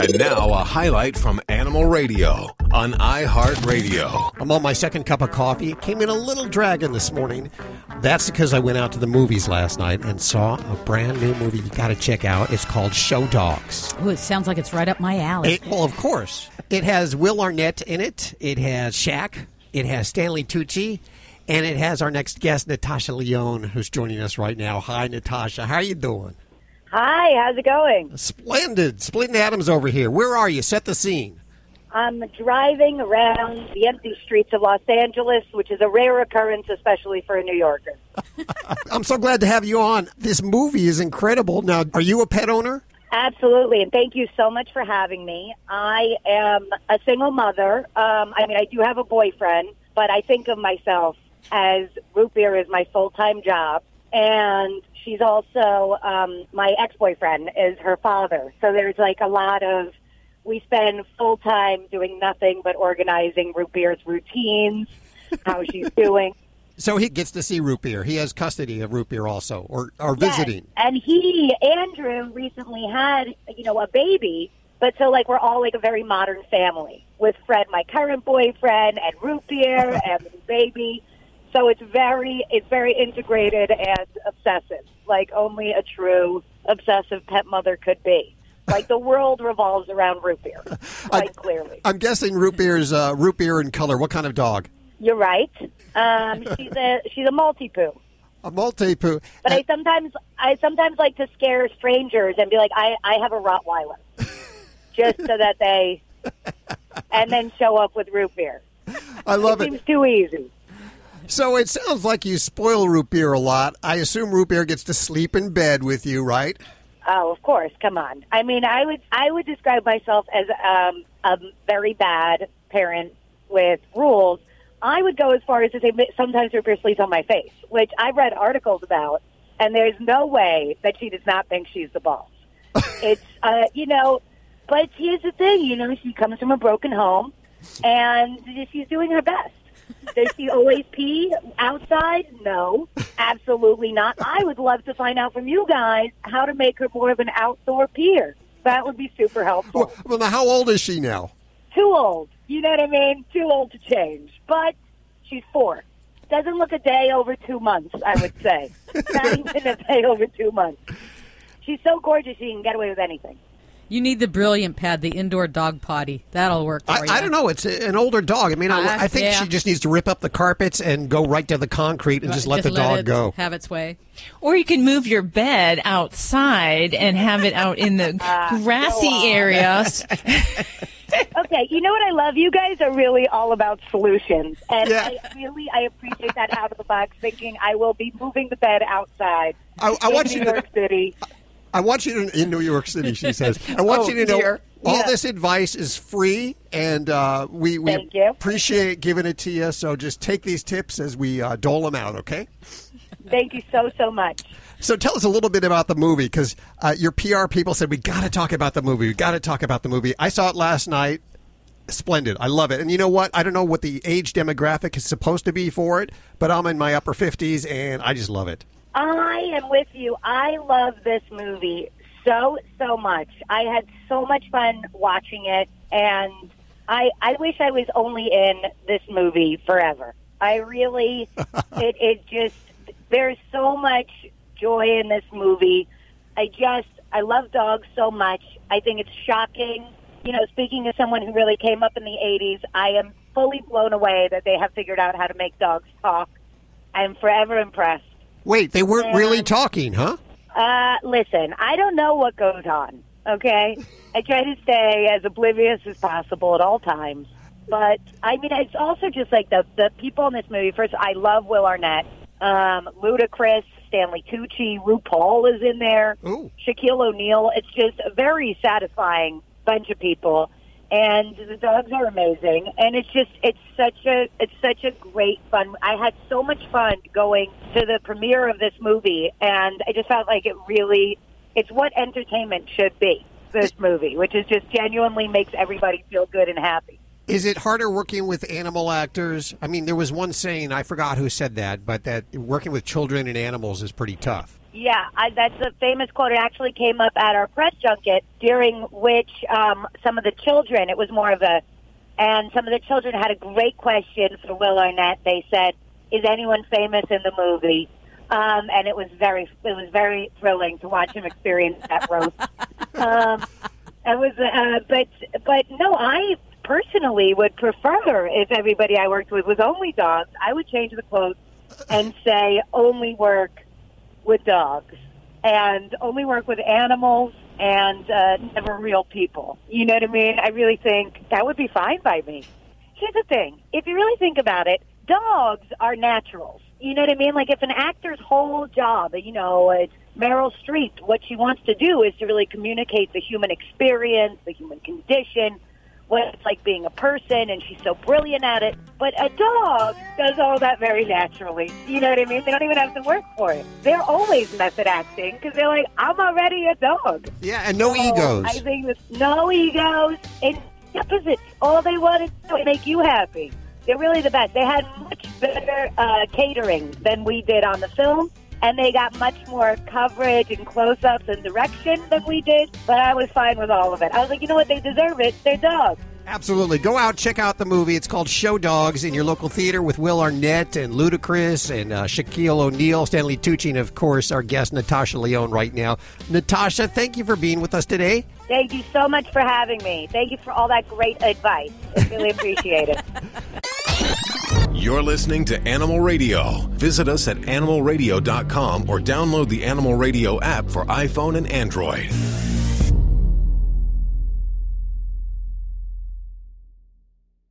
And now a highlight from Animal Radio on iHeartRadio. I'm on my second cup of coffee. It came in a little dragon this morning. That's because I went out to the movies last night and saw a brand new movie you got to check out. It's called Show Dogs. Oh, it sounds like it's right up my alley. It, well, of course. It has Will Arnett in it. It has Shaq. It has Stanley Tucci. And it has our next guest, Natasha Lyonne, who's joining us right now. Hi, Natasha. How are you doing? Hi, how's it going? Splendid. Splitting Adams over here. Where are you? Set the scene. I'm driving around the empty streets of Los Angeles, which is a rare occurrence, especially for a New Yorker. I'm so glad to have you on. This movie is incredible. Now, are you a pet owner? Absolutely, and thank you so much for having me. I am a single mother. Um, I mean, I do have a boyfriend, but I think of myself as root beer is my full time job, and she's also um, my ex boyfriend is her father. So there's like a lot of we spend full time doing nothing but organizing root beer's routines, how she's doing. So he gets to see root beer. He has custody of root beer also, or or Yes. visiting. And he, Andrew, recently had, you know, a baby. But so, like, we're all like a very modern family with Fred, my current boyfriend, and root beer and the baby. So it's very, it's very integrated and obsessive, like only a true obsessive pet mother could be. Like the world revolves around root beer, quite clearly. I'm guessing root beer is uh, root beer in color. What kind of dog? You're right. Um, she's a she's a Maltipoo. A Maltipoo. But I sometimes I sometimes like to scare strangers and be like, I, I have a Rottweiler. Just so that they and then show up with root beer. I love it. it. Seems too easy. So it sounds like you spoil root beer a lot. I assume root beer gets to sleep in bed with you, right? Oh, of course. Come on. I mean, I would I would describe myself as um, a very bad parent with rules. I would go as far as to say sometimes root beer sleeps on my face, which I've read articles about, and there's no way that she does not think she's the boss. it's uh, you know, but here's the thing, you know, she comes from a broken home, and she's doing her best. Does she always pee outside? No, absolutely not. I would love to find out from you guys how to make her more of an outdoor peer. That would be super helpful. Well, now how old is she now? Too old. You know what I mean? Too old to change. But she's four. Doesn't look a day over two months, I would say. Not even a day over two months. She's so gorgeous she can get away with anything. You need the brilliant pad, the indoor dog potty. That'll work for I, you. I don't know. It's an older dog. I mean, I, Uh, I think yeah. she just needs to rip up the carpets and go right to the concrete and just let the let dog it go. Have its way. Or you can move your bed outside and have it out in the grassy areas. Okay, you know what I love? You guys are really all about solutions. And Yeah. I really I appreciate that out of the box thinking I will be moving the bed outside. I, I in want New you to. York City. I want you to in New York City. She says. I want Oh, you to know dear. all Yeah. this advice is free, and uh, we we Thank you. appreciate giving it to you. So just take these tips as we uh, dole them out. Okay. Thank you so so much. So tell us a little bit about the movie because uh, your PR people said we got to talk about the movie. We got to talk about the movie. I saw it last night. Splendid. I love it. And you know what? I don't know what the age demographic is supposed to be for it, but I'm in my upper 50s and I just love it. I am with you. I love this movie so so much. I had so much fun watching it, and I I wish I was only in this movie forever. I really, it it just there's so much joy in this movie. I just I love dogs so much. I think it's shocking. You know, speaking as someone who really came up in the 80s, I am fully blown away that they have figured out how to make dogs talk. I'm forever impressed. Wait, they weren't really talking, huh? Uh, listen, I don't know what goes on. Okay, I try to stay as oblivious as possible at all times. But I mean, it's also just like the the people in this movie. First, I love Will Arnett, um, Ludacris, Stanley Tucci, RuPaul is in there, Ooh. Shaquille O'Neal. It's just a very satisfying bunch of people, and the dogs are amazing. And it's just it's such a it's such a great fun. I had so much fun going to the premiere of this movie, and I just felt like it really it's what entertainment should be. This movie, which is just genuinely makes everybody feel good and happy. Is it harder working with animal actors? I mean, there was one saying, I forgot who said that, but that working with children and animals is pretty tough. Yeah, I, that's a famous quote. It actually came up at our press junket, during which um, some of the children, it was more of a, and some of the children had a great question for Will Arnett. They said, "Is anyone famous in the movie?" Um, and it was very, it was very thrilling to watch him experience that roast. um, it was, uh, but, but no, I personally would prefer if everybody I worked with was only dogs. I would change the quote and say only work with dogs and only work with animals and uh, never real people. You know what I mean? I really think that would be fine by me. Here's the thing: if you really think about it, dogs are naturals. You know what I mean? Like if an actor's whole job, you know, it's Meryl Streep, what she wants to do is to really communicate the human experience, the human condition, what it's like being a person, and she's so brilliant at it. But a dog does all that very naturally. You know what I mean? They don't even have to work for it. They're always method acting because they're like, I'm already a dog. Yeah, and no So egos. I think that no egos and opposites. All they want to do is make you happy. They're really the best. They had much better uh, catering than we did on the film. And they got much more coverage and close-ups and direction than we did, but I was fine with all of it. I was like, you know what? They deserve it. They're dogs. Absolutely. Go out, check out the movie. It's called Show Dogs in your local theater with Will Arnett and Ludacris and uh, Shaquille O'Neal, Stanley Tucci, and of course our guest Natasha Lyonne right now. Natasha, thank you for being with us today. Thank you so much for having me. Thank you for all that great advice. I really appreciate it. You're listening to Animal Radio. Visit us at animalradio.com or download the Animal Radio app for iPhone and Android.